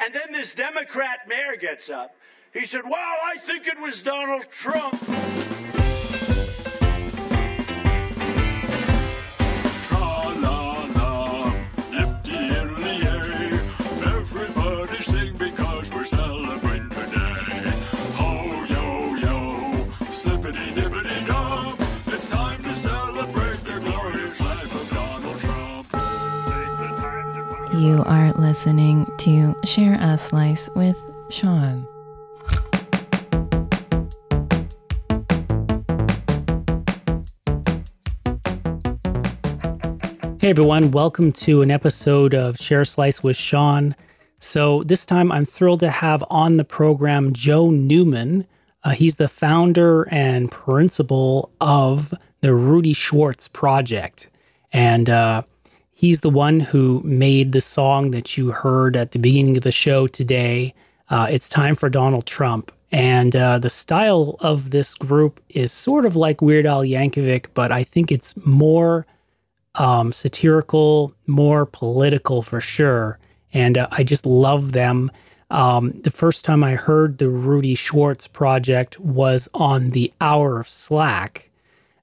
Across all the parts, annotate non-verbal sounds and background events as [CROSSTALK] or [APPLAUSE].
And then this Democrat mayor gets up. He said, Well, I think it was Donald Trump. You are listening to Share a Slice with Sean. Hey everyone, welcome to an episode of Share a Slice with Sean. So, this time I'm thrilled to have on the program Joe Newman. Uh, he's the founder and principal of the Rudy Schwartz Project. And uh, he's the one who made the song that you heard at the beginning of the show today. Uh, it's time for Donald Trump. And uh, the style of this group is sort of like Weird Al Yankovic, but I think it's more um, satirical, more political for sure. And uh, I just love them. Um, the first time I heard the Rudy Schwartz project was on the Hour of Slack,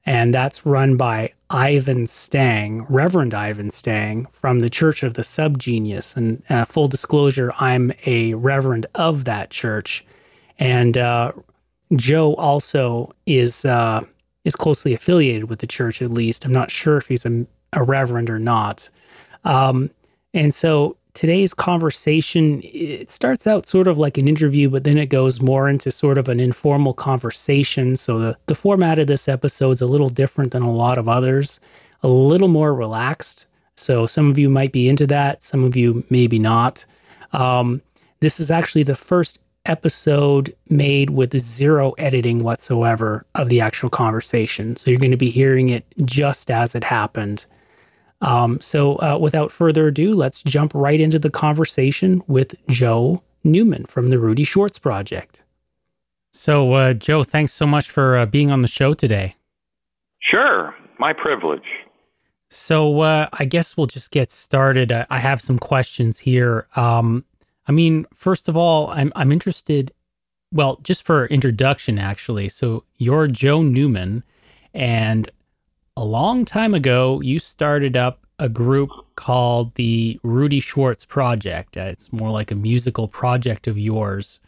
and that's run by Ivan Stang, Reverend Ivan Stang from the Church of the Subgenius. And uh, full disclosure, I'm a reverend of that church. And uh, Joe also is uh, is closely affiliated with the church. At least I'm not sure if he's a, a reverend or not. Um, and so today's conversation it starts out sort of like an interview, but then it goes more into sort of an informal conversation. So the the format of this episode is a little different than a lot of others, a little more relaxed. So some of you might be into that, some of you maybe not. Um, this is actually the first episode made with zero editing whatsoever of the actual conversation. So you're going to be hearing it just as it happened. Um, so uh, without further ado, let's jump right into the conversation with Joe Newman from the Rudy Schwartz Project. So, uh, Joe, thanks so much for uh, being on the show today. Sure, my privilege. So, uh, I guess we'll just get started. I, I have some questions here. Um, I mean, first of all, I'm I'm interested. Well, just for introduction, actually. So, you're Joe Newman, and a long time ago, you started up a group called the Rudy Schwartz Project. Uh, it's more like a musical project of yours.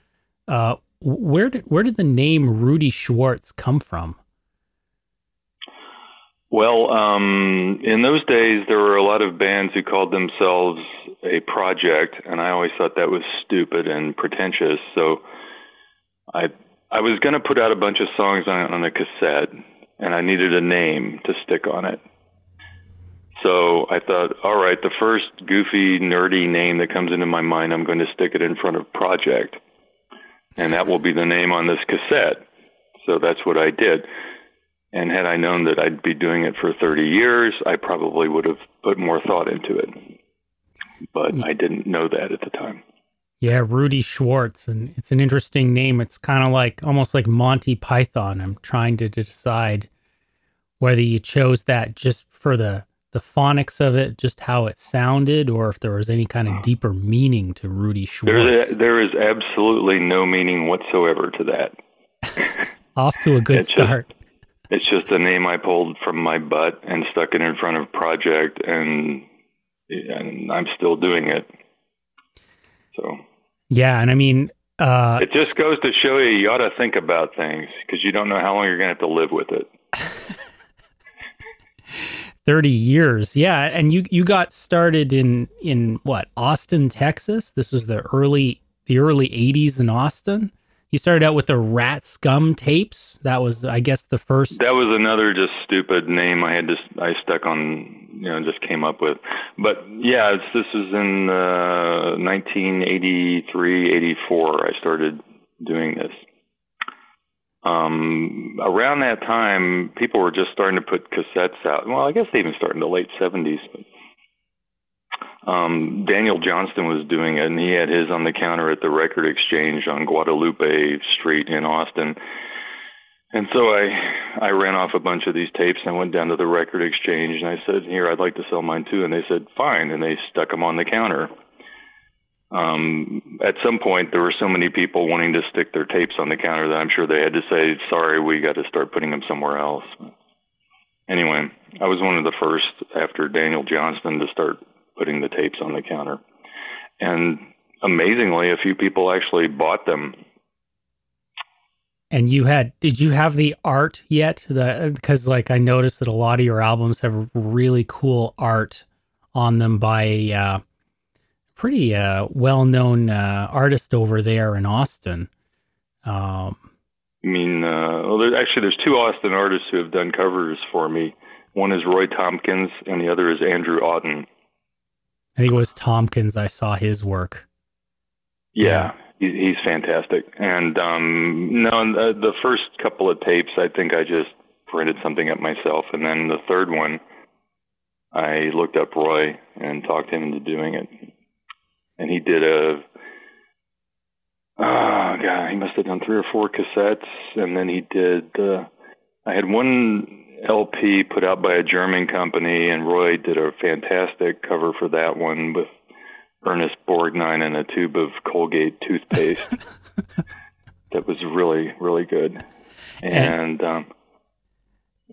Uh, where did where did the name Rudy Schwartz come from? Well, um, in those days, there were a lot of bands who called themselves a project, and I always thought that was stupid and pretentious. So, I I was going to put out a bunch of songs on, on a cassette, and I needed a name to stick on it. So I thought, all right, the first goofy, nerdy name that comes into my mind, I'm going to stick it in front of project, and that will be the name on this cassette. So that's what I did. And had I known that I'd be doing it for 30 years, I probably would have put more thought into it. But hmm. I didn't know that at the time. Yeah, Rudy Schwartz, and it's an interesting name. It's kind of like almost like Monty Python. I'm trying to decide whether you chose that just for the the phonics of it, just how it sounded, or if there was any kind of deeper meaning to Rudy Schwartz. A, there is absolutely no meaning whatsoever to that. [LAUGHS] Off to a good It's just- start. It's just a name I pulled from my butt and stuck it in front of project, and and I'm still doing it. So Yeah, and I mean, uh, it just goes to show you you ought to think about things because you don't know how long you're going to have to live with it. [LAUGHS] 30 years. Yeah, and you you got started in in what? Austin, Texas. This was the early the early 80s in Austin. You started out with the Rat Scum tapes. That was I guess the first That was another just stupid name I had just I stuck on you know just came up with. But yeah, this is in uh, 1983, 84. I started doing this. Um, around that time, people were just starting to put cassettes out. Well, I guess they even started in the late 70s. But, um, Daniel Johnston was doing it, and he had his on the counter at the Record Exchange on Guadalupe Street in Austin. And so I I ran off a bunch of these tapes and went down to the record exchange and I said, "Here, I'd like to sell mine too." And they said, "Fine." And they stuck them on the counter. um, at some point there were so many people wanting to stick their tapes on the counter that I'm sure they had to say, "Sorry, we got to start putting them somewhere else." Anyway, I was one of the first after Daniel Johnston to start putting the tapes on the counter, and amazingly, a few people actually bought them. And you had, did you have the art yet? The because like I noticed that a lot of your albums have really cool art on them by a uh, pretty uh, well-known uh, artist over there in Austin. Um, I mean, uh, well, there, actually, there's two Austin artists who have done covers for me. One is Roy Tompkins, and the other is Andrew Auden. I think it was Tompkins. I saw his work. Yeah, he's fantastic. And um, no, the, first couple of tapes, I think I just printed something up myself, and then the third one, I looked up Roy and talked him into doing it. And he did a oh god, he must have done three or four cassettes, and then he did. Uh, I had one LP put out by a German company, and Roy did a fantastic cover for that one with Ernest Borgnine and a tube of Colgate toothpaste. [LAUGHS] that was really, really good. And, um,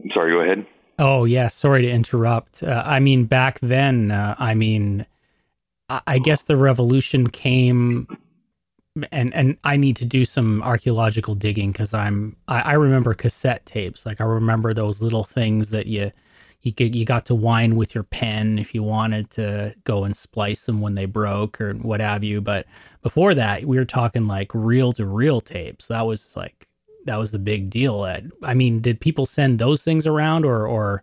I'm sorry, go ahead. Oh yeah, sorry to interrupt. Uh, I mean, back then, uh, I mean, I, I guess the revolution came, and and I need to do some archaeological digging because I'm I, I remember cassette tapes. Like I remember those little things that you you could you got to wind with your pen if you wanted to go and splice them when they broke or what have you. But before that, we were talking like reel to reel tapes. That was like that was the big deal. At I mean, did people send those things around or or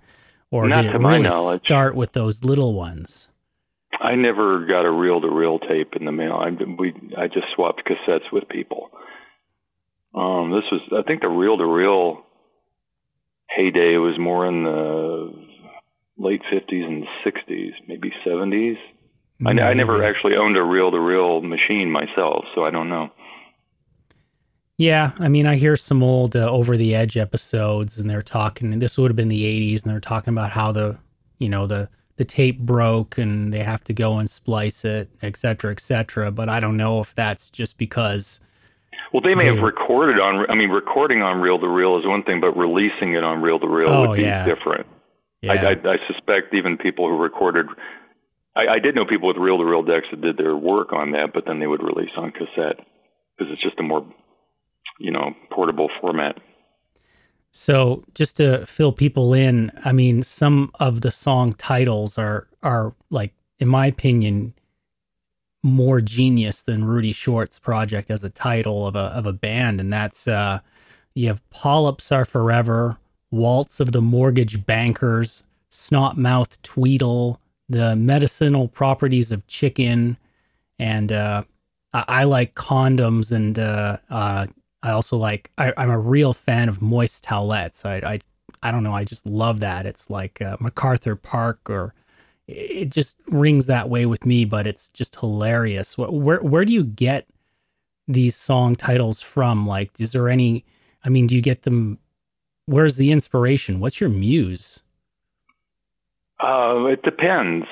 or Not did to it my really knowledge. start with those little ones? I never got a reel to reel tape in the mail. I we I just swapped cassettes with people. Um, this was I think the reel to reel heyday was more in the late fifties and sixties, maybe seventies. I, I never actually owned a reel to reel machine myself, so I don't know. Yeah, I mean, I hear some old uh, over the edge episodes, and they're talking. And this would have been the '80s, and they're talking about how the, you know, the the tape broke, and they have to go and splice it, et cetera, et cetera. But I don't know if that's just because. Well, they may have recorded on. I mean, recording on reel to reel is one thing, but releasing it on reel to reel Oh, would be yeah. different. Yeah, I, I, I suspect even people who recorded. I, I did know people with reel to reel decks that did their work on that, but then they would release on cassette because it's just a more, you know, portable format. So just to fill people in, I mean, some of the song titles are are like, in my opinion, more genius than Rudy Schwartz project as a title of a of a band, and that's uh, you have Polyps Are Forever, Waltz of the Mortgage Bankers, Snot Mouth Tweedle, The Medicinal Properties of Chicken, and uh, I, I like condoms and uh, uh, I also like I, I'm a real fan of moist towelettes. I, I I don't know. I just love that. It's like uh, MacArthur Park, or it just rings that way with me. But it's just hilarious. Wh- Where where do you get these song titles from? Like, is there any? I mean, do you get them? Where's the inspiration? What's your muse? Uh, it depends.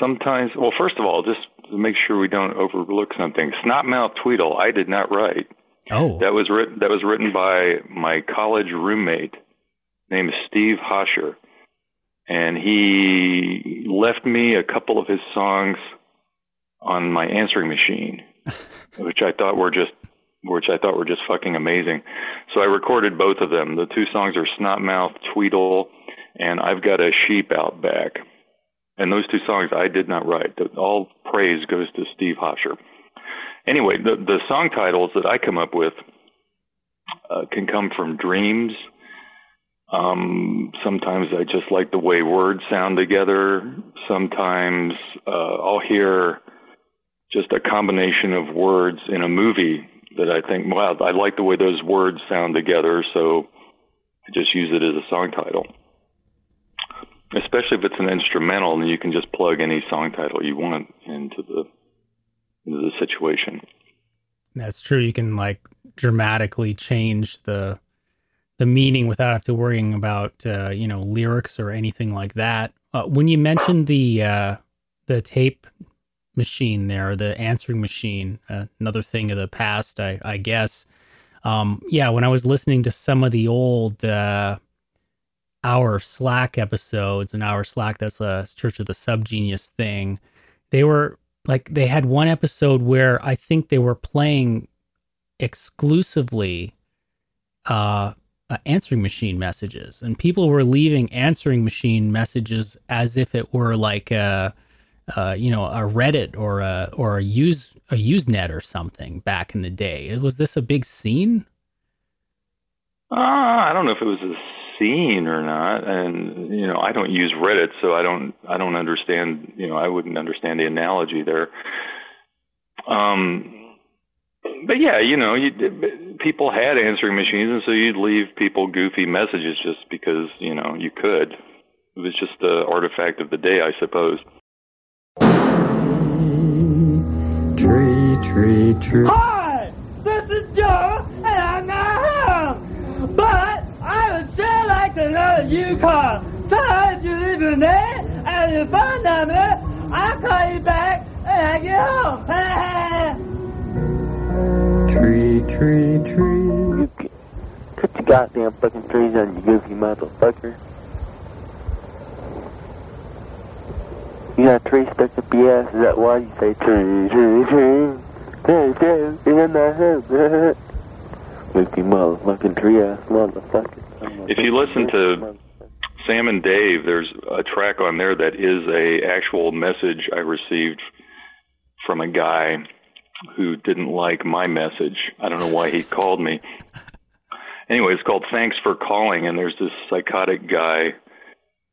Sometimes, well, first of all, just make sure we don't overlook something, Snotmouth Tweedle, I did not write. Oh, That was written. That was written by my college roommate, named Steve Hosher, and he left me a couple of his songs on my answering machine, [LAUGHS] which I thought were just, which I thought were just fucking amazing. So I recorded both of them. The two songs are Snotmouth Tweedle and I've Got a Sheep Out Back. And those two songs I did not write. All praise goes to Steve Hosher anyway, the the song titles that I come up with uh, can come from dreams. Um, sometimes I just like the way words sound together. Sometimes uh, I'll hear just a combination of words in a movie that I think, wow, I like the way those words sound together, so I just use it as a song title. Especially if it's an instrumental, then you can just plug any song title you want into the into the situation. That's true. You can like dramatically change the the meaning without have to worrying about uh, you know lyrics or anything like that. Uh, when you mentioned the uh, the tape machine there, the answering machine, uh, another thing of the past, I, I guess. Um, yeah, when I was listening to some of the old uh, Hour Slack episodes, an Hour Slack, that's a Church of the Subgenius thing, they were like, they had one episode where I think they were playing exclusively uh, uh, answering machine messages, and people were leaving answering machine messages as if it were like a, uh, you know, a Reddit or a or a use a Usenet or something back in the day. Was this a big scene? Uh, I don't know if it was a scene or not, and you know, I don't use Reddit, so I don't I don't understand. You know, I wouldn't understand the analogy there. Um, but yeah, you know, you, people had answering machines, and so you'd leave people goofy messages just because you know you could. It was just the artifact of the day, I suppose. Tree, tree, tree. Hi, this is Joe, and I'm not home. But I would sure like to know that you. So if you leave your name and your phone number, I'll call you back when I get home. Tree, tree, tree. You cut your goddamn fucking trees on you goofy motherfucker. You got a tree stuck up your ass, is that why you say tree, tree, tree? Tree, tree, in the hood. Goofy motherfucking tree ass motherfucker. If you listen to Sam and Dave, there's a track on there that is a actual message I received from a guy who didn't like my message. I don't know why he called me. Anyway, it's called Thanks for Calling, and there's this psychotic guy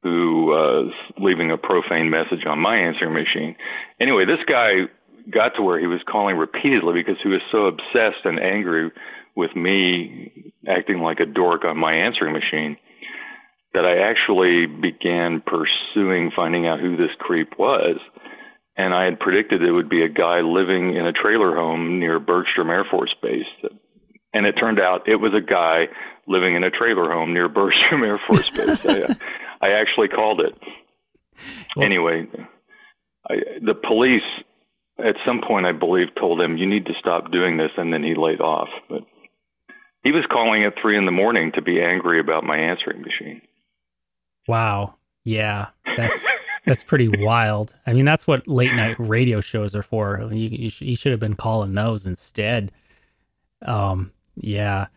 who uh, is leaving a profane message on my answering machine. Anyway, this guy got to where he was calling repeatedly because he was so obsessed and angry with me acting like a dork on my answering machine that I actually began pursuing finding out who this creep was. And I had predicted it would be a guy living in a trailer home near Bergstrom Air Force Base. And it turned out it was a guy living in a trailer home near [LAUGHS] Bergstrom Air Force Base. I, uh, I actually called it. anyway, I, the police at some point, I believe, told him, "You need to stop doing this," and then he laid off. But he was calling at three in the morning to be angry about my answering machine. Wow. Yeah, that's that's pretty wild. I mean, that's what late night radio shows are for. You, you, sh- you should have been calling those instead. Um, yeah,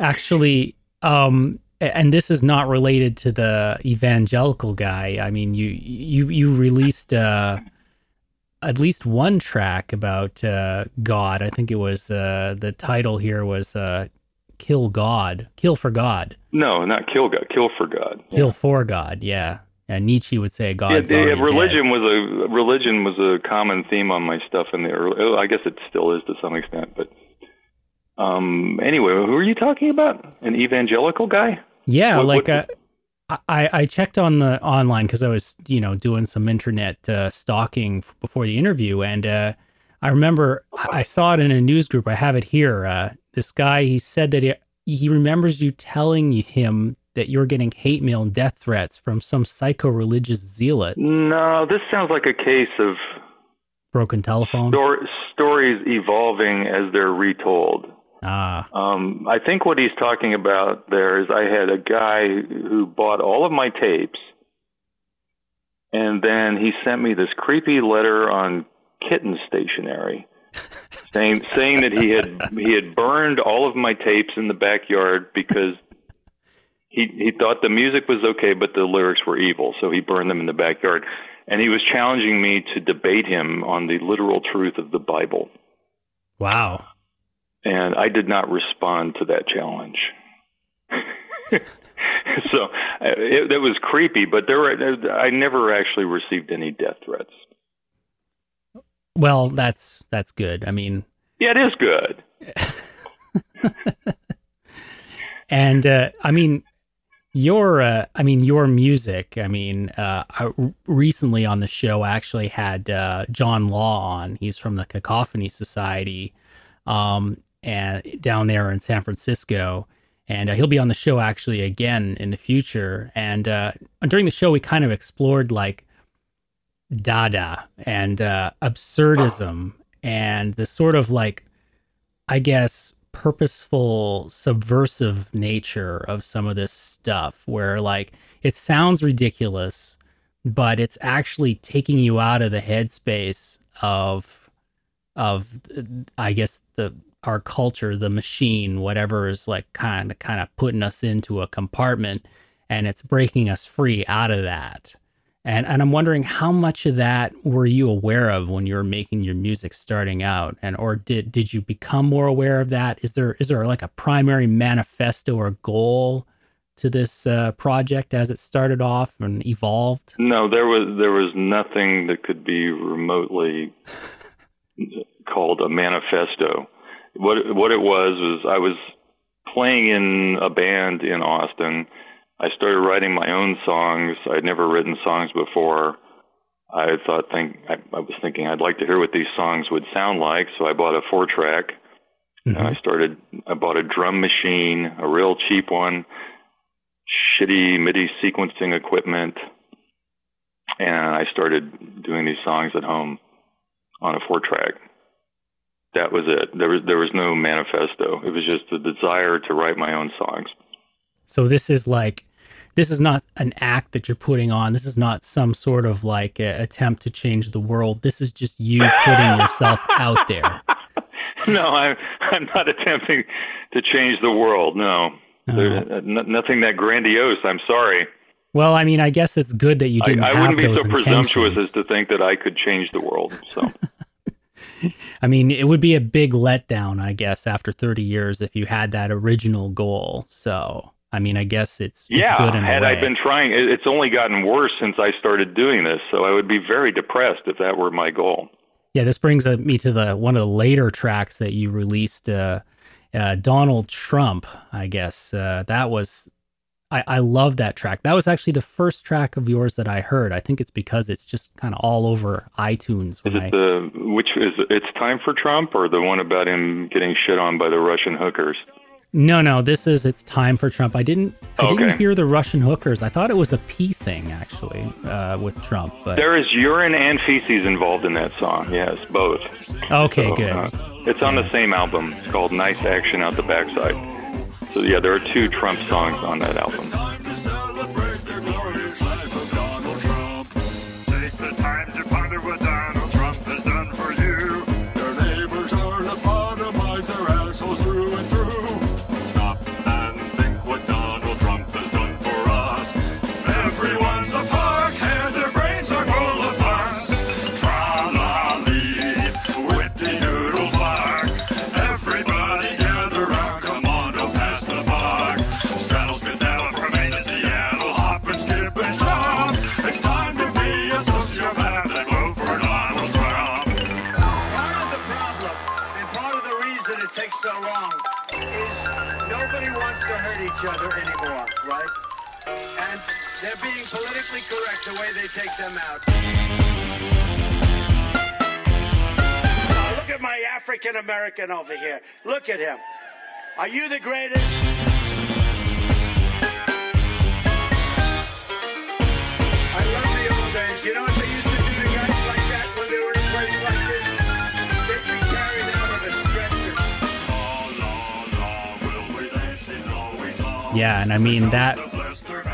actually, um, and this is not related to the evangelical guy. I mean, you you you released uh, at least one track about uh, God. I think it was uh, the title here was uh, "Kill God," "Kill for God," No, not kill God, kill for God. "Kill for God." Yeah, and Nietzsche would say Yeah, God's the, already religion dead. was a religion was a common theme on my stuff in the early. oh, I guess it still is to some extent, but um, anyway, who are you talking about? An evangelical guy? Yeah, What- like what- uh, I I checked on the online because I was you know doing some internet uh, stalking f- before the interview, and uh, I remember I I saw it in a news group. I have it here. This guy he said that he, he remembers you telling him that you're getting hate mail and death threats from some psycho religious zealot. No, this sounds like a case of Broken telephone. stor- stories evolving as they're retold. Ah, Um, I think what he's talking about there is I had a guy who bought all of my tapes, and then he sent me this creepy letter on kitten stationery, saying saying that he had he had burned all of my tapes in the backyard because he he thought the music was okay, but the lyrics were evil, so he burned them in the backyard. And he was challenging me to debate him on the literal truth of the Bible wow. and I did not respond to that challenge. [LAUGHS] so uh, it, it was creepy, but there were I never actually received any death threats. Well, that's that's good. I mean, Yeah, it is good. [LAUGHS] and uh, I mean, your uh, I mean your music. I mean, uh, I, recently on the show I actually had uh, John Law on. He's from the Cacophony Society, um, and down there in San Francisco. And uh, he'll be on the show actually again in the future. And uh, during the show, we kind of explored like dada and uh, absurdism and the sort of like, I guess, purposeful, subversive nature of some of this stuff, where like it sounds ridiculous, but it's actually taking you out of the headspace of, of, I guess the our culture, the machine, whatever is like kind of kind of putting us into a compartment, and it's breaking us free out of that. And and I'm wondering how much of that were you aware of when you were making your music starting out, and or did did you become more aware of that? Is there is there like a primary manifesto or goal to this uh, project as it started off and evolved? No, there was there was nothing that could be remotely [LAUGHS] called a manifesto. What what it was was I was playing in a band in Austin I started writing my own songs. I'd never written songs before. I thought, think I, I was thinking I'd like to hear what these songs would sound like, so I bought a four track. Mm-hmm. And I started. I bought a drum machine, a real cheap one, shitty MIDI sequencing equipment, and I started doing these songs at home on a four track. That was it. There was there was no manifesto. It was just the desire to write my own songs. So this is like this is not an act that you're putting on. This is not some sort of like attempt to change the world. This is just you putting yourself out there. [LAUGHS] No, I'm I'm not attempting to change the world. No, uh-huh. n- nothing that grandiose. I'm sorry. Well, I mean, I guess it's good that you didn't. I, I wouldn't be so presumptuous as to think that I could change the world. So. [LAUGHS] [LAUGHS] I mean, it would be a big letdown, I guess, after 30 years if you had that original goal. So, I mean, I guess it's, it's yeah. had I been trying, it's only gotten worse since I started doing this. So I would be very depressed if that were my goal. Yeah, this brings uh, me to the one of the later tracks that you released, uh, uh, Donald Trump. I guess uh, that was. I, I love that track. That was actually the first track of yours that I heard. I think it's because it's just kind of all over iTunes. Is it I, the which is it's time for Trump or the one about him getting shit on by the Russian hookers? No, no, this is it's time for Trump. I didn't I okay. didn't hear the Russian hookers. I thought it was a P thing actually uh, with Trump. But there is urine and feces involved in that song. Yes, both. Okay, so, good. Uh, it's on the same album. It's called Nice Action Out the Backside. So yeah, there are two Trump songs on that album. The way they take them out. look at my African American over here. Look at him. Are you the greatest? I love the old days. You know Yeah, and I mean that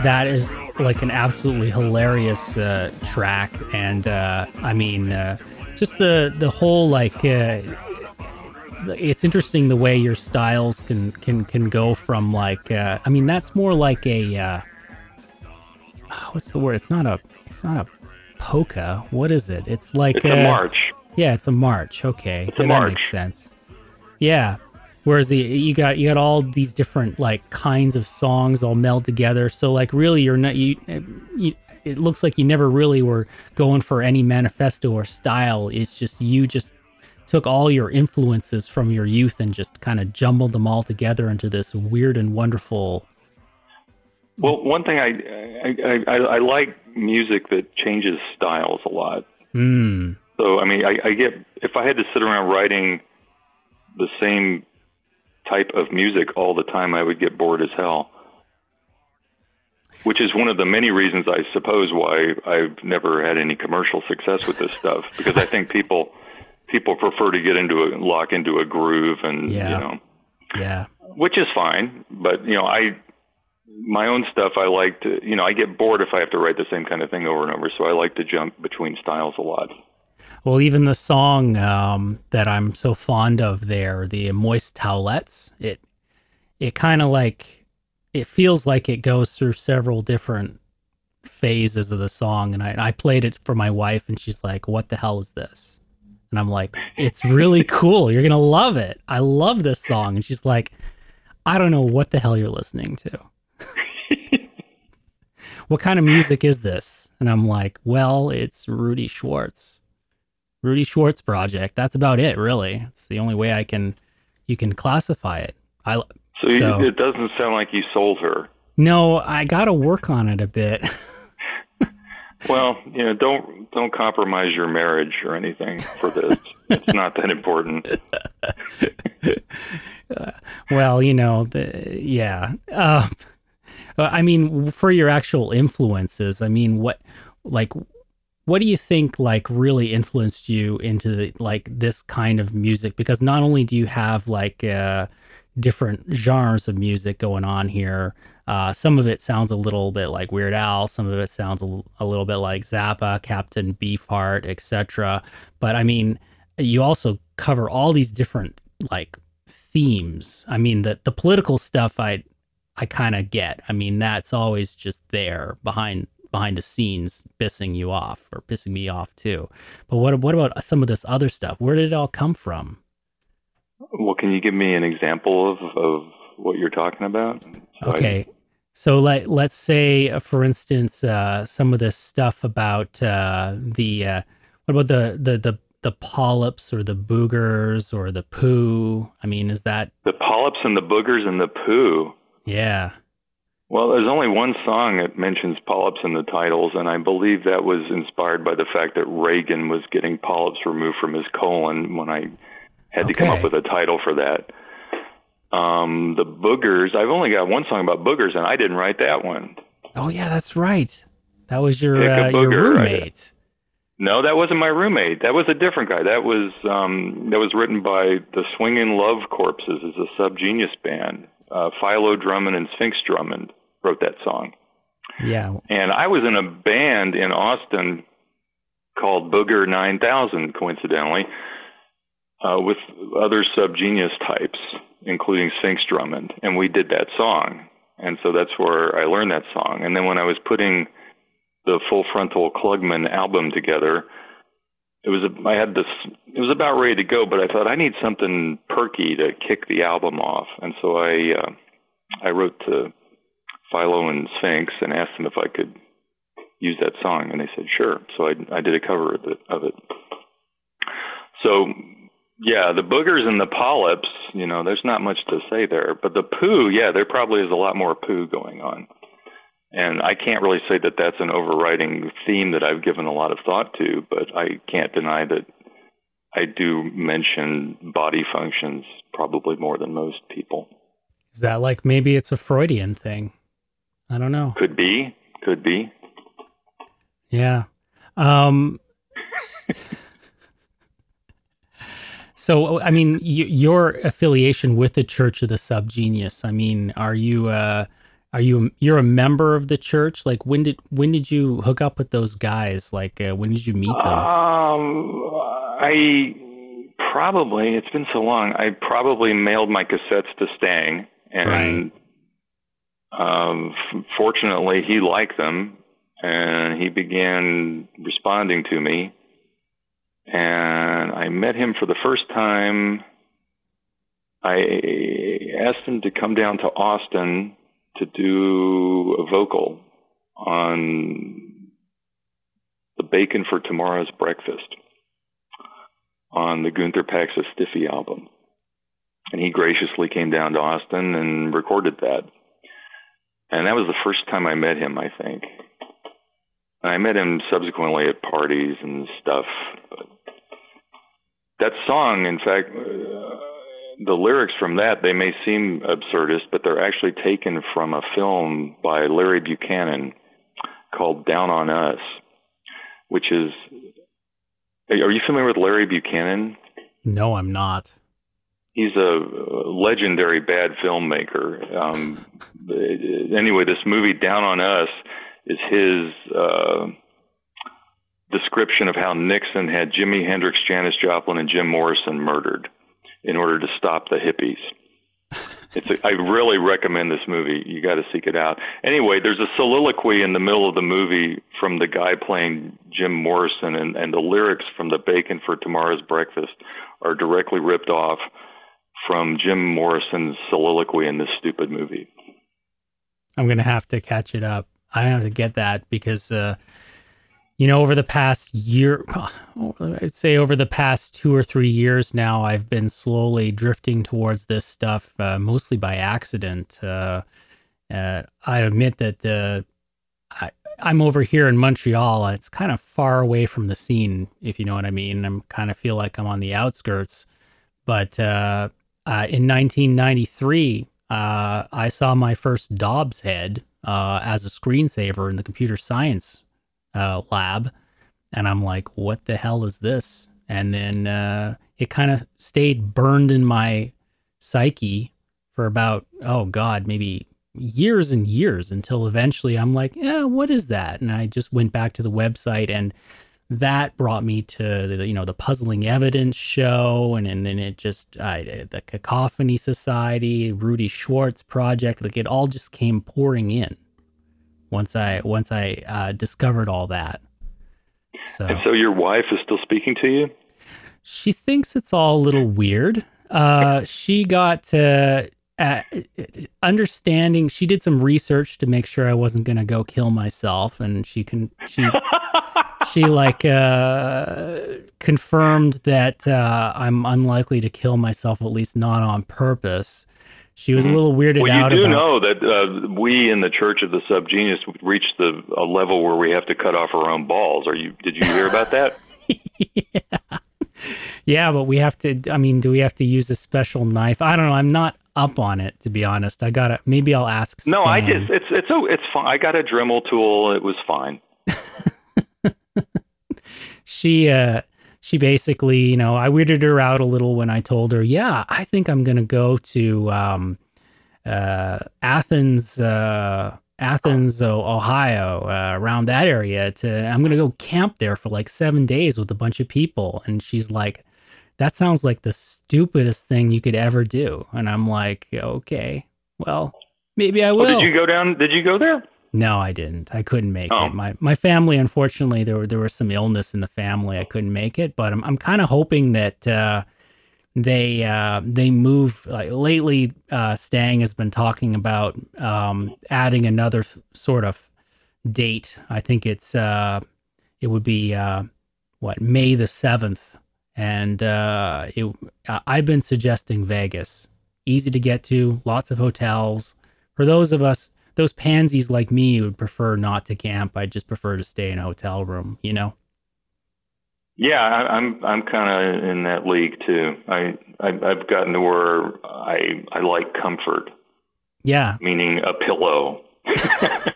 that is like an absolutely hilarious uh, track, and uh, I mean, uh, just the the whole like. Uh, it's interesting the way your styles can can can go from like uh, I mean that's more like a uh, what's the word? It's not a it's not a polka. What is it? It's like it's a march. Yeah, it's a march. Okay, it's a yeah, march. that makes sense. Yeah, Whereas the you got you got all these different like kinds of songs all meld together. So like really you're not you, you it looks like you never really were going for any manifesto or style. It's just you just took all your influences from your youth and just kind of jumbled them all together into this weird and wonderful. Well, one thing I I, I, I like music that changes styles a lot. Mm. So I mean, I, I get if I had to sit around writing the same type of music all the time, I would get bored as hell. which is one of the many reasons I suppose why I've never had any commercial success with this stuff [LAUGHS] because I think people people prefer to get into a lock into a groove and Yeah. you know Yeah. which is fine but you know I my own stuff I like to you know I get bored if I have to write the same kind of thing over and over so I like to jump between styles a lot Well, even the song um, that I'm so fond of there, the Moist Towelettes, it it kind of like it feels like it goes through several different phases of the song, and I I played it for my wife, and she's like, "What the hell is this?" And I'm like, "It's really [LAUGHS] cool. You're gonna love it. I love this song." And she's like, "I don't know what the hell you're listening to." [LAUGHS] what kind of music is this? And I'm like, well, it's Rudy Schwartz. Rudy Schwartz project. That's about it, really. It's the only way I can you can classify it. I so, you- So- it doesn't sound like you sold her no, I got to work on it a bit. [LAUGHS] Well, you know, don't don't compromise your marriage or anything for this. it's not that important. [LAUGHS] well, you know, the, yeah. Uh, [LAUGHS] I mean, for your actual influences, I mean, what like what do you think like really influenced you into the, like this kind of music? Because not only do you have like uh different genres of music going on here uh some of it sounds a little bit like Weird Al some of it sounds a, little bit like Zappa Captain Beefheart etc but I mean you also cover all these different like themes. I mean the the political stuff I I kind of get. I mean, that's always just there behind behind the scenes, pissing you off or pissing me off too. But what what about some of this other stuff? Where did it all come from? Well, can you give me an example of, of what you're talking about? So I- Okay, so let let's say, uh, for instance, uh, some of this stuff about uh, the uh, what about the the the the polyps or the boogers or the poo? I mean, is that the polyps and the boogers and the poo. yeah? Well, there's only one song that mentions polyps in the titles, and I believe that was inspired by the fact that Reagan was getting polyps removed from his colon when I had to come up with a title for that. Um, the boogers, I've only got one song about boogers, and I didn't write that one. Oh yeah, that's right. That was your uh, your booger, right? roommate. No, that wasn't my roommate. That was a different guy. That was um, that was written by the Swingin' Love Corpses, is a subgenius band. Uh, Philo Drummond and Sphinx Drummond wrote that song, Yeah. and I was in a band in Austin called Booger Nine Thousand, coincidentally, uh, with other subgenius types, including Sphinx Drummond, and we did that song. And so that's where I learned that song. And then when I was putting the Full Frontal Klugman album together, it was a, I had this it was about ready to go, but I thought I need something perky to kick the album off, and so I uh, I wrote to Philo and Sphinx and asked them if I could use that song, and they said sure. So I I did a cover of it. Of it. So yeah, the boogers and the polyps, you know, there's not much to say there, but the poo, yeah, there probably is a lot more poo going on. And I can't really say that that's an overriding theme that I've given a lot of thought to, but I can't deny that I do mention body functions probably more than most people. Is that like maybe it's a Freudian thing? I don't know. Could be, could be. Yeah. Um, [LAUGHS] so, I mean, y- your affiliation with the Church of the Subgenius. I mean, are you uh, are you you're a member of the church? Like, when did when did you hook up with those guys? Like, uh, when did you meet them? Um, I probably, it's been so long, I probably mailed my cassettes to Stang, and um, fortunately, he liked them, and he began responding to me. And I met him for the first time. I asked him to come down to Austin to do a vocal on the Bacon for Tomorrow's Breakfast on the Gunther Packs a Stiffy album. And he graciously came down to Austin and recorded that. And that was the first time I met him, I think. I met him subsequently at parties and stuff. That song, in fact, uh, the lyrics from that they may seem absurdist, but they're actually taken from a film by Larry Buchanan called Down on Us, which is. Are you familiar with Larry Buchanan? No, I'm not. He's a legendary bad filmmaker. Um, anyway, this movie Down on Us is his uh, description of how Nixon had Jimi Hendrix, Janis Joplin, and Jim Morrison murdered in order to stop the hippies. [LAUGHS] It's a, I really recommend this movie. You got to seek it out. Anyway, there's a soliloquy in the middle of the movie from the guy playing Jim Morrison, and, and the lyrics from the Bacon for Tomorrow's Breakfast are directly ripped off from Jim Morrison's soliloquy in this stupid movie. I'm gonna have to catch it up. I have to get that because, uh, you know, over the past year, I'd say over the past two or three years now, I've been slowly drifting towards this stuff, uh, mostly by accident. Uh, uh, I admit that uh, I, I'm over here in Montreal. It's kind of far away from the scene, if you know what I mean. I'm kind of feel like I'm on the outskirts. But uh, in 1993, uh, I saw my first Dobbs head uh, as a screensaver in the computer science uh, lab, and I'm like, "What the hell is this?" And then uh, it kind of stayed burned in my psyche for about oh god, maybe years and years until eventually I'm like, "Yeah, what is that?" And I just went back to the website and that brought me to the you know the puzzling evidence show and, and then it just I, the cacophony society rudy schwartz project like it all just came pouring in once i once i uh, discovered all that so And so your wife is still speaking to you? she thinks it's all a little weird uh, she got uh, uh, understanding she did some research to make sure i wasn't going to go kill myself and she can she [LAUGHS] she like uh, confirmed that uh, I'm unlikely to kill myself, at least not on purpose. She was a little weirded Mm-hmm. Well, you do about. know that uh, we in the Church of the Subgenius reached the a level where we have to cut off our own balls. Are you? Did you hear about that? [LAUGHS] Yeah, yeah, but we have to. I mean, do we have to use a special knife? I don't know. I'm not up on it to be honest. I gotta. Maybe I'll ask. no, I just it's it's oh it's fine. I got a Dremel tool. It was fine. [LAUGHS] she uh she basically you know i weirded her out a little when i told her yeah i think i'm gonna go to um uh athens uh athens ohio uh, around that area to i'm gonna go camp there for like seven days with a bunch of people and she's like that sounds like the stupidest thing you could ever do and i'm like okay well maybe i will Oh, did you go down? Did you go there? No, I didn't. I couldn't make Oh. it. My my family, unfortunately, there were there was some illness in the family. I couldn't make it, but I'm I'm kind of hoping that uh, they uh, they move. Like lately, uh, Stang has been talking about um, adding another f- sort of date. I think it's uh, it would be uh, what May the seventh, and uh, it, I've been suggesting Vegas. Easy to get to, lots of hotels. For those of us, those pansies like me would prefer not to camp, I just prefer to stay in a hotel room. You know. Yeah, I, I'm I'm kind of in that league too. I, I I've gotten to where I I like comfort, Yeah, meaning a pillow. [LAUGHS]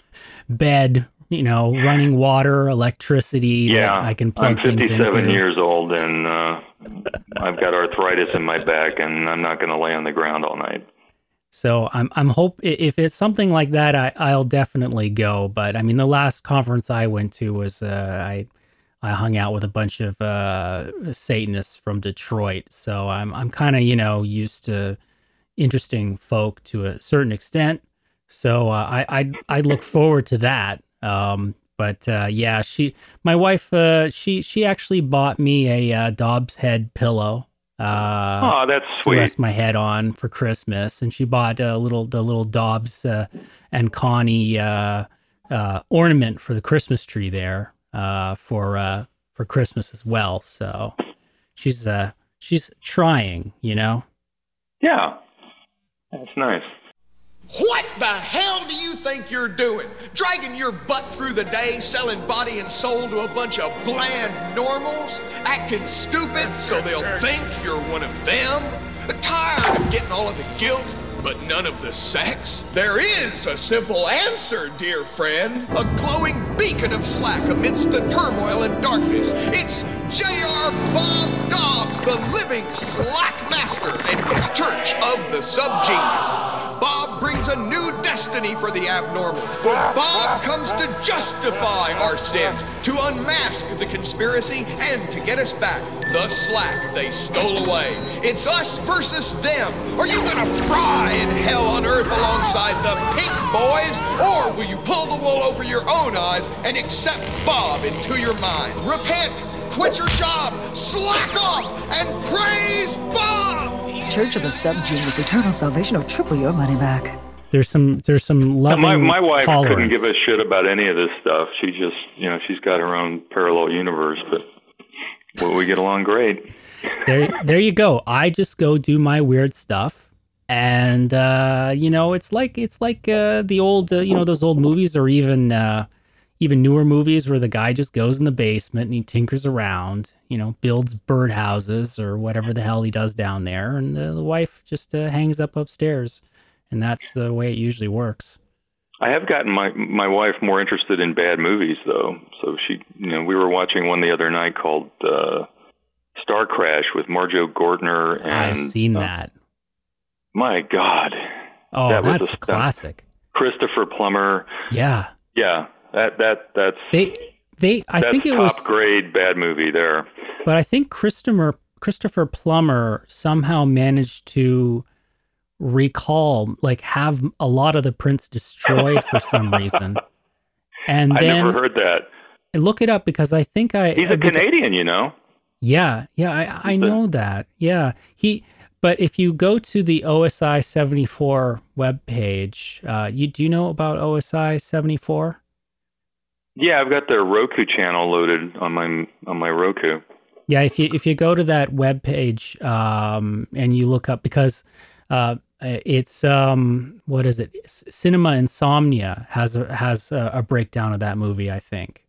bed. You know, running water, electricity. Yeah, I can plug I'm 57 years old and uh, I've got arthritis in my back, and I'm not going to lay on the ground all night. So I'm I'm hope if it's something like that, I I'll definitely go. But I mean, the last conference I went to was uh, I I hung out with a bunch of uh, Satanists from Detroit. So I'm I'm kind of you know used to interesting folk to a certain extent. So uh, I I I look forward to that. Um, but uh, yeah, she my wife uh, she she actually bought me a uh, Dobbs head pillow. Uh, oh, that's sweet. rest my head on for Christmas, and she bought a little the little Dobbs uh, and Connie uh, uh, ornament for the Christmas tree there uh, for uh, for Christmas as well. So she's uh, she's trying, you know. Yeah, that's nice. What the hell do you think you're doing? Dragging your butt through the day, selling body and soul to a bunch of bland normals? Acting stupid so they'll think you're one of them? Tired of getting all of the guilt, but none of the sex? There is a simple answer, dear friend. A glowing beacon of slack amidst the turmoil and darkness. It's J.R. Bob Dobbs, the living slack master, and his church of the subgenius. Bob brings a new destiny for the abnormal. For Bob comes to justify our sins, to unmask the conspiracy, and to get us back the slack they stole away. It's us versus them. Are you gonna fry in hell on earth alongside the pink boys? Or will you pull the wool over your own eyes and accept Bob into your mind? Repent, quit your job, slack off, and praise Bob! Church of the Subgenius, eternal salvation, or triple your money back. There's some there's some loving my my wife tolerance. couldn't give a shit about any of this stuff. She just you know she's got her own parallel universe, but well, we get along great. there there you go. I just go do my weird stuff. And uh, you know, it's like it's like uh, the old uh, you know those old movies or even uh, even newer movies where the guy just goes in the basement and he tinkers around, you know, builds birdhouses or whatever the hell he does down there, and the, the wife just uh, hangs up upstairs, and that's the way it usually works. I have gotten my my wife more interested in bad movies though. So she, you know, we were watching one the other night called uh, Star Crash with Marjoe Gortner and I've seen that. My God, Oh, that was that's a classic. Christopher Plummer. Yeah, Yeah, that that that's they they. I think it top was grade bad movie there. But I think Christopher Christopher Plummer somehow managed to recall, like, have a lot of the prints destroyed for some reason. [LAUGHS] And I then never heard that. look it up because I think I He's a Canadian, you know. Yeah, yeah, I, I know that. Yeah, he. But if you go to the OSI seventy four webpage, uh, you do you know about OSI seventy four? Yeah, I've got their Roku channel loaded on my on my Roku. Yeah, if you if you go to that web page um, and you look up because uh, it's um, what is it? Cinema Insomnia has a, has a, a breakdown of that movie. I think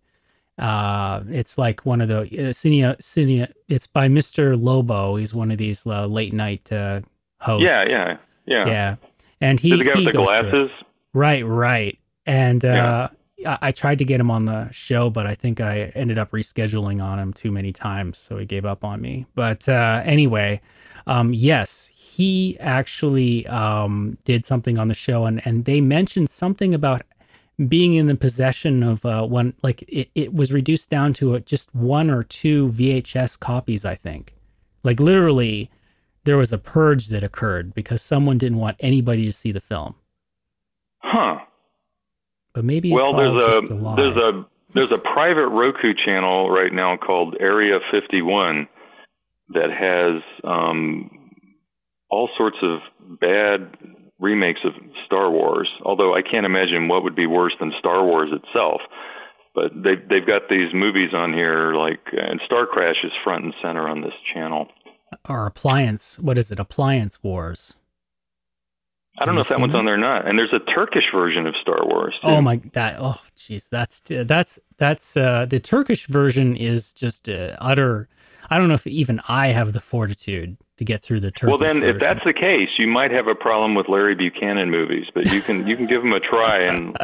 uh, it's like one of the uh, Cine, Cine, It's by Mr. Lobo. He's one of these uh, late night uh, hosts. Yeah, yeah, yeah. yeah. And he the guy he with the goes glasses. Right, right. And uh, Yeah. I, I tried to get him on the show, but I think I ended up rescheduling on him too many times, so he gave up on me. But uh, anyway, um, yes, he actually um, did something on the show, and and they mentioned something about being in the possession of uh, one, like it, it was reduced down to uh just one or two VHS copies, I think. Like literally, there was a purge that occurred because someone didn't want anybody to see the film. Huh. But maybe it's well, all there's a, a lie. there's a there's a private Roku channel right now called Area 51 that has um, all sorts of bad remakes of Star Wars. Although I can't imagine what would be worse than Star Wars itself. But they they've got these movies on here like and Star Crash is front and center on this channel. or appliance. What is it? Appliance Wars. I don't know if that one's that? on there or not. And there's a Turkish version of Star Wars. Too. Oh my that oh jeez that's that's that's uh the Turkish version is just uh, utter I don't know if even I have the fortitude to get through the Turkish Well, then, if that's the case, you might have a problem with Larry Buchanan movies, but you can you can give them a try, and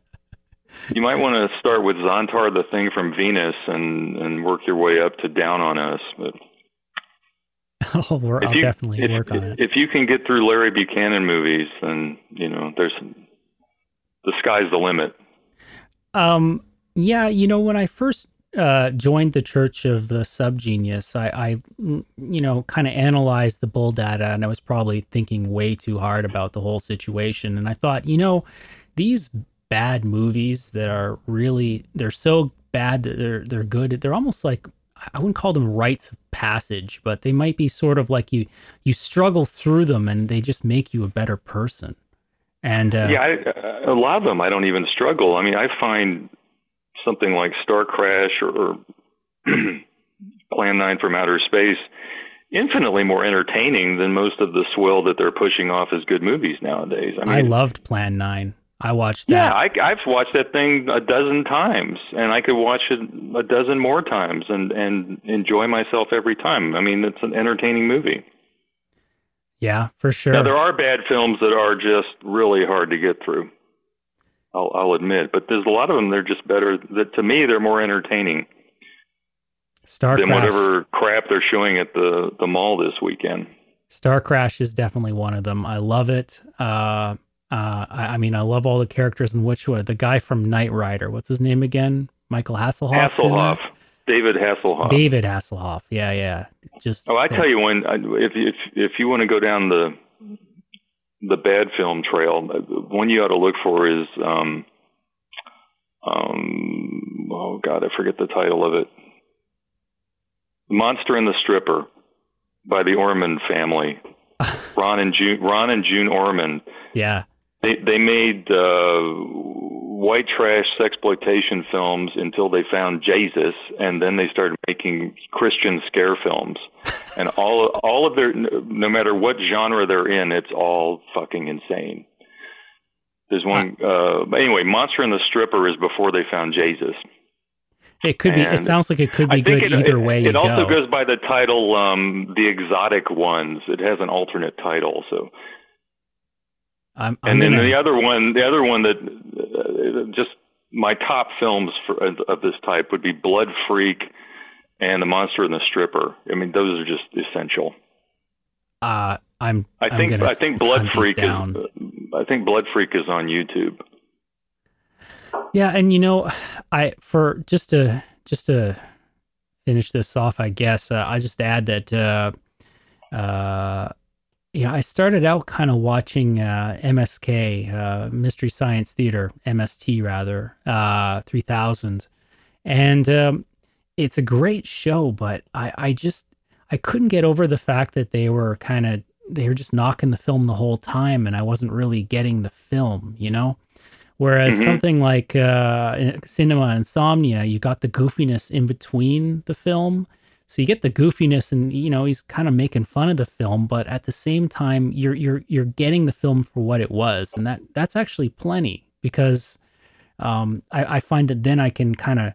[LAUGHS] you might want to start with Zontar, the Thing from Venus, and and work your way up to Down on Us. But [LAUGHS] oh, we're, I'll you, definitely if, work on it. If you can get through Larry Buchanan movies, then you know there's the sky's the limit. Um, yeah, you know, when I first uh, joined the Church of the Subgenius, I, I mm, you know, kind of analyzed the bull data, and I was probably thinking way too hard about the whole situation. And I thought, you know, these bad movies that are really they're so bad that they're they're good. They're almost like I wouldn't call them rites of passage, but they might be sort of like you you struggle through them, and they just make you a better person. And uh, yeah, I, a lot of them I don't even struggle. I mean, I find something like Star Crash or, or [CLEARS THROAT] Plan 9 from Outer Space infinitely more entertaining than most of the swill that they're pushing off as good movies nowadays. I mean, I loved Plan Nine. I watched that. yeah, I, I've watched that thing a dozen times, and I could watch it a dozen more times and and enjoy myself every time. I mean, it's an entertaining movie. Yeah, for sure. Now there are bad films that are just really hard to get through. I'll, I'll admit, but there's a lot of them. They're just better. That to me, they're more entertaining Star than Crash. whatever crap they're showing at the the mall this weekend. Star Crash is definitely one of them. I love it. Uh, uh, I, I mean, I love all the characters in which one. The guy from Knight Rider, what's his name again? Michael Hasselhoff. Hasselhoff, David Hasselhoff. David Hasselhoff. Yeah, yeah. Just Oh, I tell you when if if if you want to go down the the bad film trail, one you ought to look for is um um oh god, I forget the title of it. Monster and the Stripper by the Ormond family. [LAUGHS] Ron and June Ron and June Ormond. Yeah. They they made uh, white trash sexploitation films until they found Jesus, and then they started making Christian scare films. [LAUGHS] And all all of their no matter what genre they're in, it's all fucking insane. There's one uh, but anyway. Monster and the Stripper is before they found Jesus. It could be. It sounds like it could be good it, either it- way It, also go. goes by the title, um, the exotic ones. It has an alternate title, so. I'm, I'm and then gonna- the other one, the other one that uh, just my top films for, of this type would be Blood Freak and The Monster and the Stripper. I mean, those are just essential. uh, I'm. I I'm think I think Blood Freak down. is I think Blood Freak is on YouTube. Yeah, and you know, I for just to just to finish this off, I guess uh, I just add that uh, uh, you know I started out kind of watching uh, MSK, uh, Mystery Science Theater, MST rather, uh, three thousand, and um, it's a great show, but I I just I couldn't get over the fact that they were kind of they were just knocking the film the whole time, and I wasn't really getting the film, you know. Whereas Mhm. something like uh, Cinema Insomnia, you got the goofiness in between the film. So you get the goofiness, and you know he's kind of making fun of the film, but at the same time, you're you're you're getting the film for what it was, and that that's actually plenty because um, I, I find that then I can kind of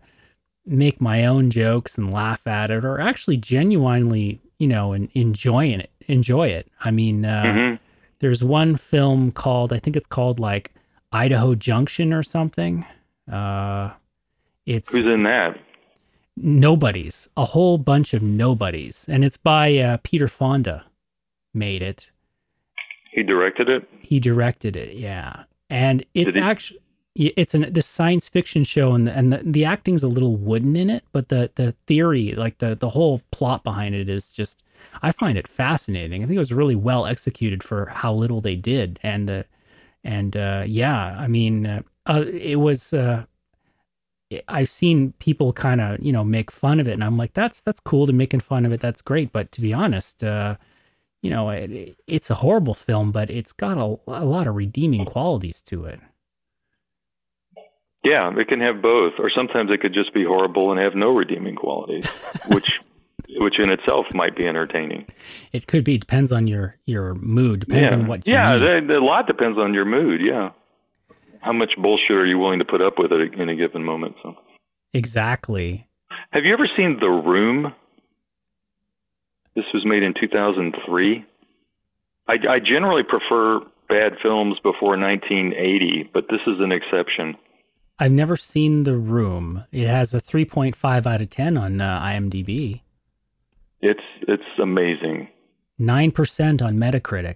make my own jokes and laugh at it, or actually genuinely, you know, and enjoying it, enjoy it. I mean, uh, Mhm. there's one film called I think it's called like Idaho Junction or something. Uh, it's Who's in that? nobodies, a whole bunch of nobodies, and it's by uh, Peter Fonda. Made it. He directed it. He directed it. Yeah, and it's actually it's an this science fiction show, and the, and the, the acting's a little wooden in it, but the the theory, like the the whole plot behind it, is just I find it fascinating. I think it was really well executed for how little they did, and the and uh, yeah, I mean, uh, uh, it was. Uh, I've seen people kind of you know make fun of it, and I'm like, that's that's cool to making fun of it. That's great, but to be honest, uh, you know, it, it's a horrible film, but it's got a, a lot of redeeming qualities to it. Yeah, it can have both, or sometimes it could just be horrible and have no redeeming qualities, [LAUGHS] which which in itself might be entertaining. It could be depends on your your mood, depends yeah, on what you yeah, that- a lot depends on your mood. Yeah, how much bullshit are you willing to put up with at a, in a given moment? So, exactly. have you ever seen The Room? This was made in 2003. I, I generally prefer bad films before 1980, but this is an exception. I've never seen The Room. It has a 3.5 out of 10 on uh, IMDb, It's it's amazing. 9% on Metacritic.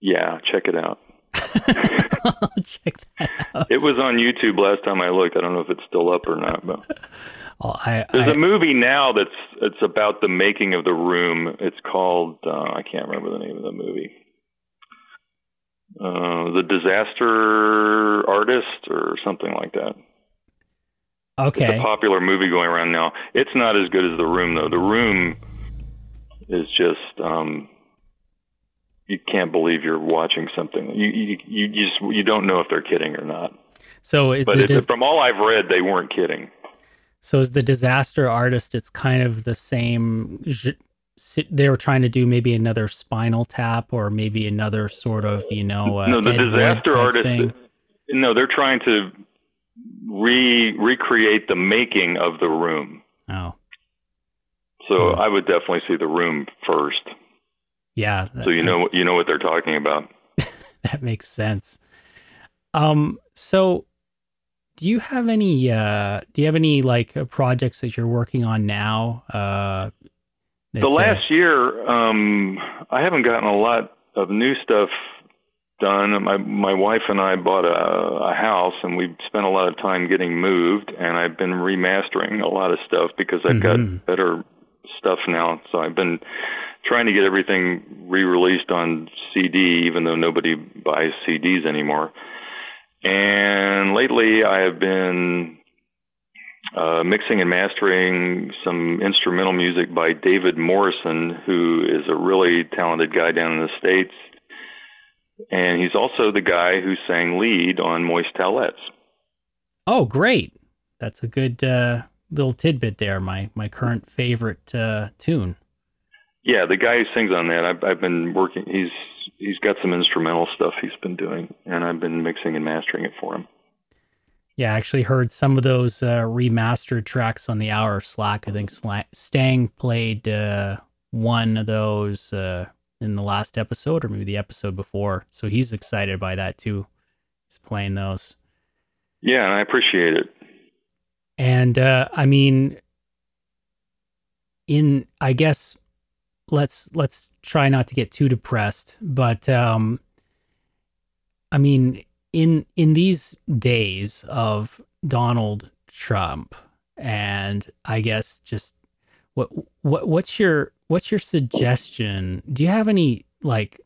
Yeah, check it out. [LAUGHS] Check that out. It was on YouTube last time I looked. I don't know if it's still up or not, but [LAUGHS] Oh, I, there's I- a movie now that's it's about the making of the room. It's called uh, I can't remember the name of the movie. Uh, the Disaster Artist or something like that. It's okay. a popular movie going around now. It's not as good as The Room though. The Room is just um, you can't believe you're watching something. You you you just you don't know if they're kidding or not. So is But the dis- from all I've read, they weren't kidding. so is the disaster artist? It's kind of the same. They were trying to do maybe another Spinal Tap or maybe another sort of you know uh, no, the Ed disaster artist. thing. No, they're trying to re recreate the making of the room. Oh, So Hmm. I would definitely see the room first. Yeah. So you know you know what they're talking about. [LAUGHS] that makes sense. Um, so do you have any uh do you have any like uh, projects that you're working on now? Uh that, the uh, last year, um, I haven't gotten a lot of new stuff done. My my wife and I bought a, a house, and we've spent a lot of time getting moved. And I've been remastering a lot of stuff because I've Mhm. got better stuff now. So I've been trying to get everything re-released on CD, even though nobody buys CDs anymore. And lately, I have been uh, mixing and mastering some instrumental music by David Morrison, who is a really talented guy down in the States. And he's also the guy who sang lead on Moist Towelettes. Oh, great. That's a good uh little tidbit there. My my current favorite uh tune. Yeah, the guy who sings on that, I've, I've been working. He's he's got some instrumental stuff he's been doing, and I've been mixing and mastering it for him. Yeah, I actually heard some of those uh, remastered tracks on the hour of Slack. I think Stang played uh, one of those uh, in the last episode, or maybe the episode before. So he's excited by that too. He's playing those, Yeah, I appreciate it. and uh, I mean, in I guess let's let's try not to get too depressed, but um, I mean, in in these days of Donald Trump, and I guess just what what what's your what's your suggestion? Do you have any like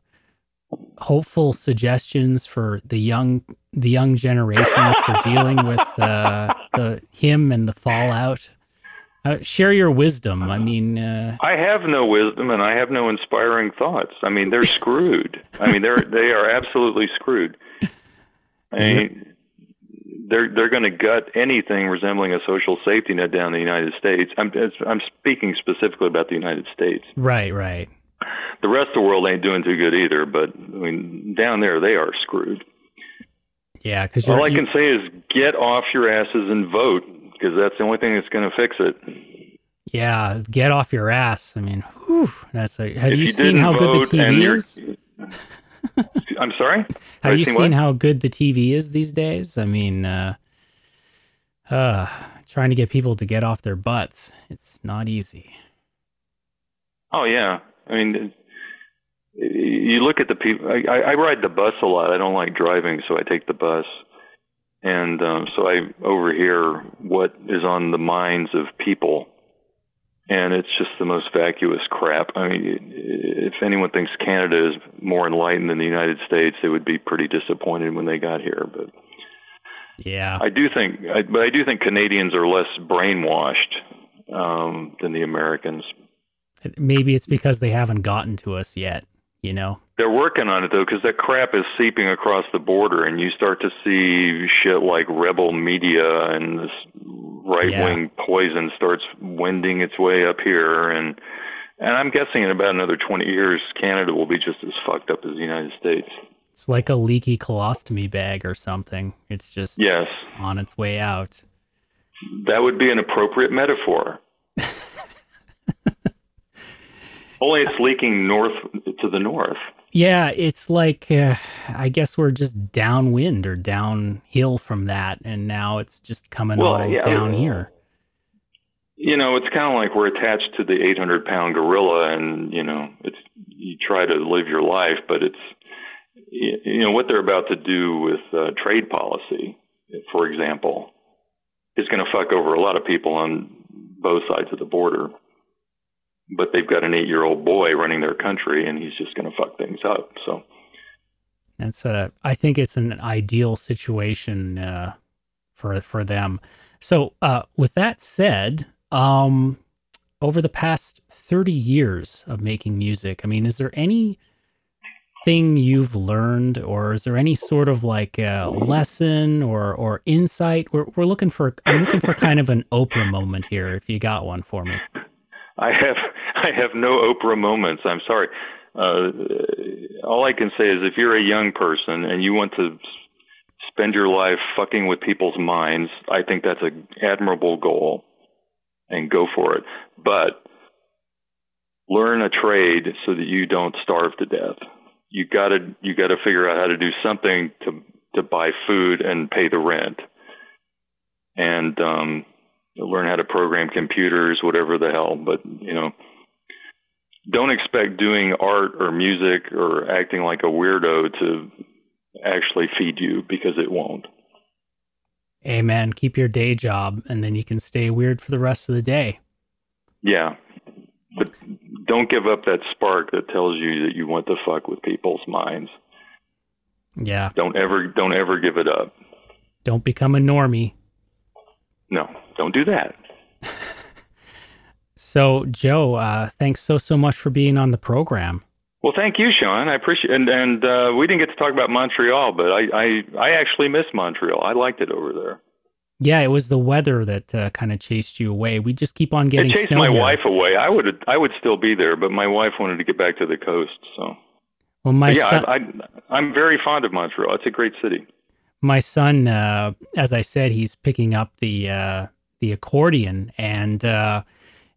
hopeful suggestions for the young the young generations for dealing with uh, the him and the fallout? Uh, share your wisdom. I mean, uh, I have no wisdom and I have no inspiring thoughts. I mean, they're screwed. I mean, they're they are absolutely screwed. I mean, they're they're going to gut anything resembling a social safety net down in the United States. I'm I'm speaking specifically about the United States. right, right. The rest of the world ain't doing too good either. But I mean, down there they are screwed. Yeah, because All I can say is get off your asses and vote because that's the only thing that's going to fix it. Yeah, get off your ass. I mean, whew, that's a, have If you, you seen how good the TV is? [LAUGHS] I'm sorry. Have you seen seen how good the TV is these days? I mean, uh, uh, trying to get people to get off their butts. It's not easy. Oh yeah, I mean, you look at the people. I, I I ride the bus a lot. I don't like driving, so I take the bus, and um, so I overhear what is on the minds of people, and it's just the most vacuous crap. I mean, if anyone thinks Canada is more enlightened than the United States, they would be pretty disappointed when they got here. But Yeah. I do think, I, but I do think Canadians are less brainwashed um, than the Americans. Maybe it's because they haven't gotten to us yet, you know? They're working on it though, because that crap is seeping across the border, and you start to see shit like rebel media and this right-wing poison starts wending its way up here, and and I'm guessing in about another 20 years, Canada will be just as fucked up as the United States. It's like a leaky colostomy bag or something. It's just Yes. on its way out. That would be an appropriate metaphor. [LAUGHS] Only it's leaking north to the north. Yeah, it's like uh, I guess we're just downwind or downhill from that, and now it's just coming Well, all yeah, down here. You know, it's kind of like we're attached to the 800 pound gorilla, and you know, it's you try to live your life, but it's you know what they're about to do with uh, trade policy, for example, is going to fuck over a lot of people on both sides of the border. But they've got an eight year old boy running their country, and he's just going to fuck things up. So. It's a, I think it's an ideal situation uh, for for them. So, uh, with that said, um, over the past thirty years of making music, I mean, is there any thing you've learned, or is there any sort of like uh, lesson or or insight? We're we're looking for I'm looking for kind of an Oprah moment here. If you got one for me. I have [LAUGHS] I have no Oprah moments. I'm sorry. Uh, all I can say is if you're a young person and you want to spend your life fucking with people's minds, I think that's an admirable goal, and go for it. But learn a trade so that you don't starve to death. You gotta you gotta figure out how to do something to to buy food and pay the rent, and um, learn how to program computers, whatever the hell. But you know, don't expect doing art or music or acting like a weirdo to actually feed you because it won't. Amen. Keep your day job, and then you can stay weird for the rest of the day. Yeah. But don't give up that spark that tells you that you want to fuck with people's minds. Yeah. Don't ever don't ever give it up. Don't become a normie. No, don't do that. [LAUGHS] So, Joe, uh, thanks so so much for being on the program. Well, thank you, Sean. I appreciate and and uh, we didn't get to talk about Montreal, but I I, I actually miss Montreal. I liked it over there. Yeah, it was the weather that uh, kind of chased you away. We just keep on getting it chased my here. wife away. I would I would still be there, but my wife wanted to get back to the coast. So Well, my But yeah, son, I, I I'm very fond of Montreal. It's a great city. my son, uh, as I said, he's picking up the uh, the accordion, and uh,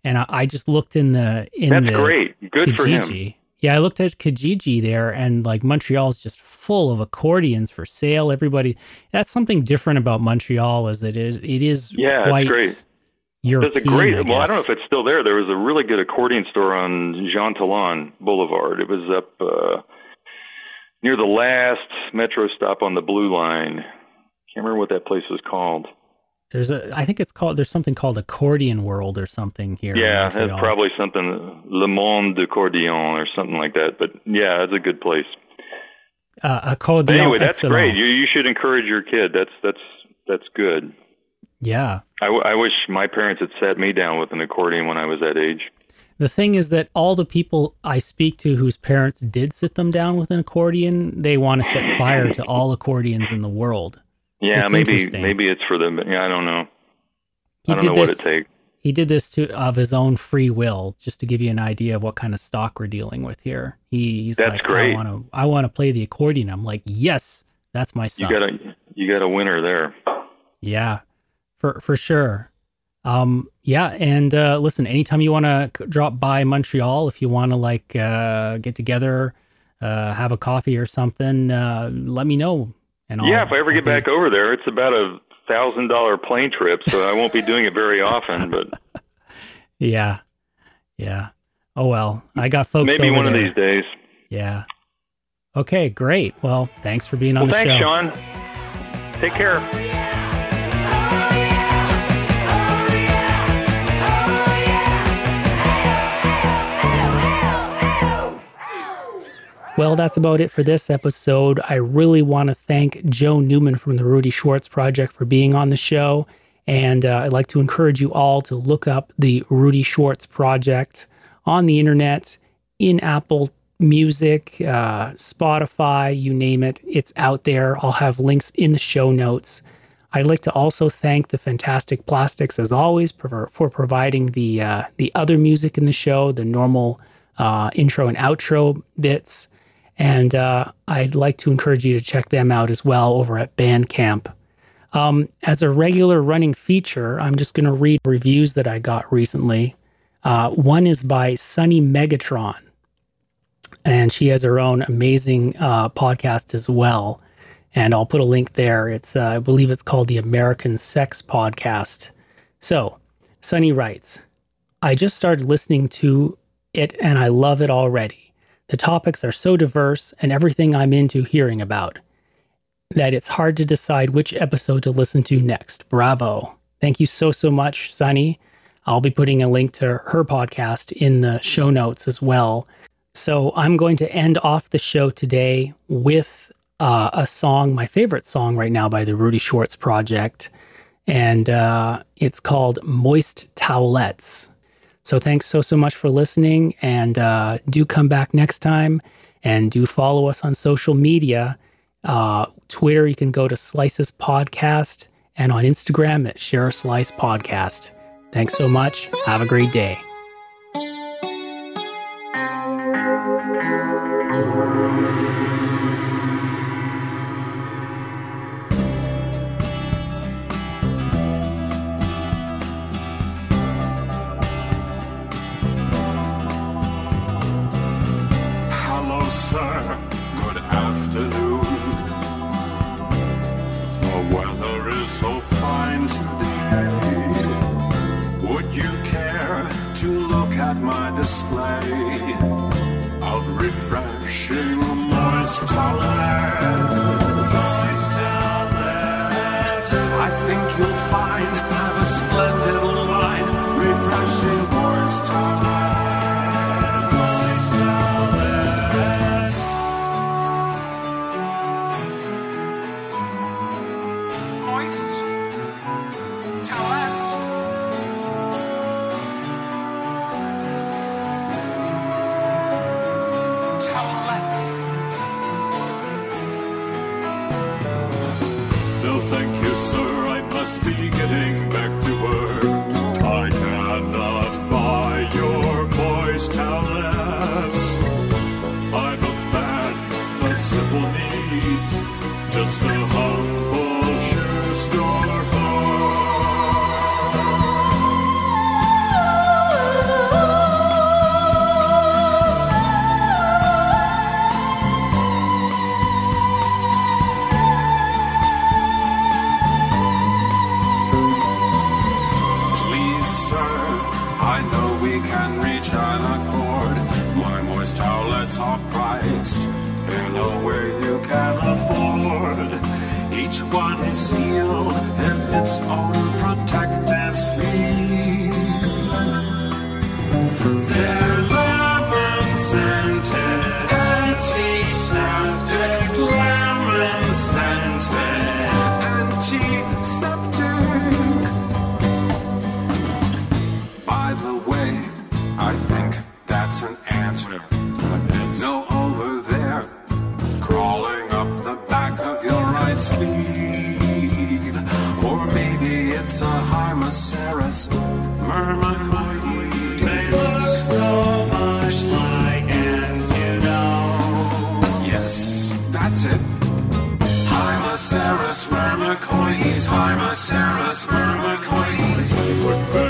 and I, I just looked in the in That's the great. Good for him. Kijiji. Yeah, I looked at Kijiji there, and like Montreal's just full of accordions for sale. Everybody, that's something different about Montreal, as it is. It is Yeah, it's quite great. European. There's a great. I well, I don't know if it's still there. There was a really good accordion store on Jean Talon Boulevard. It was up uh, near the last metro stop on the Blue Line. Can't remember what that place was called. There's a, I think it's called. There's something called Accordion World or something here. yeah, it's probably something Le Monde d'Accordion or something like that. But yeah, it's a good place. uh, Accordion. anyway, that's Excellence. great. You you should encourage your kid. That's that's that's good. Yeah. I, w- I wish my parents had sat me down with an accordion when I was that age. The thing is that all the people I speak to whose parents did sit them down with an accordion, they want to set fire to all accordions in the world. Yeah, It's maybe maybe it's for them. Yeah, I don't know. He I don't did know this- what it takes. He did this to of his own free will, just to give you an idea of what kind of stock we're dealing with here. He, he's That's like, great. I want to, I want to play the accordion. I'm like, yes, that's my son. You got a you got a winner there. Yeah, for for sure. Um, yeah, and uh, listen, anytime you want to drop by Montreal, if you want to like uh, get together, uh, have a coffee or something, uh, let me know. And yeah, if I ever get be- back over there, it's about a thousand dollar plane trip, so I won't be doing it very often. But [LAUGHS] yeah, yeah. Oh well, I got folks. maybe one of these days. Yeah. Okay, great. Well, thanks for being on Well, the thanks, show. Sean. Take care. Well, that's about it for this episode. I really want to thank Joe Newman from the Rudy Schwartz Project for being on the show. And uh, I'd like to encourage you all to look up the Rudy Schwartz Project on the internet, in Apple Music, uh, Spotify, you name it. It's out there. I'll have links in the show notes. I'd like to also thank the Fantastic Plastics, as always, for, for providing the uh, the other music in the show, the normal uh, intro and outro bits. And uh, I'd like to encourage you to check them out as well over at Bandcamp. Um, as a regular running feature, I'm just going to read reviews that I got recently. Uh, one is by Sunny Megatron, and she has her own amazing uh, podcast as well. And I'll put a link there. It's uh, I believe it's called the American Sex Podcast. So, Sunny writes, I just started listening to it and I love it already. The topics are so diverse and everything I'm into hearing about that it's hard to decide which episode to listen to next. Bravo. Thank you so, so much, Sunny. I'll be putting a link to her podcast in the show notes as well. So I'm going to end off the show today with uh, a song, my favorite song right now by the Rudy Schwartz Project. And uh, it's called Moist Towelettes. So thanks so, so much for listening. And uh, do come back next time and do follow us on social media. Uh, Twitter, you can go to Slices Podcast and on Instagram at Share a Slice Podcast. Thanks so much. Have a great day. Display of refreshing moist towelettes? Myrmecoides. They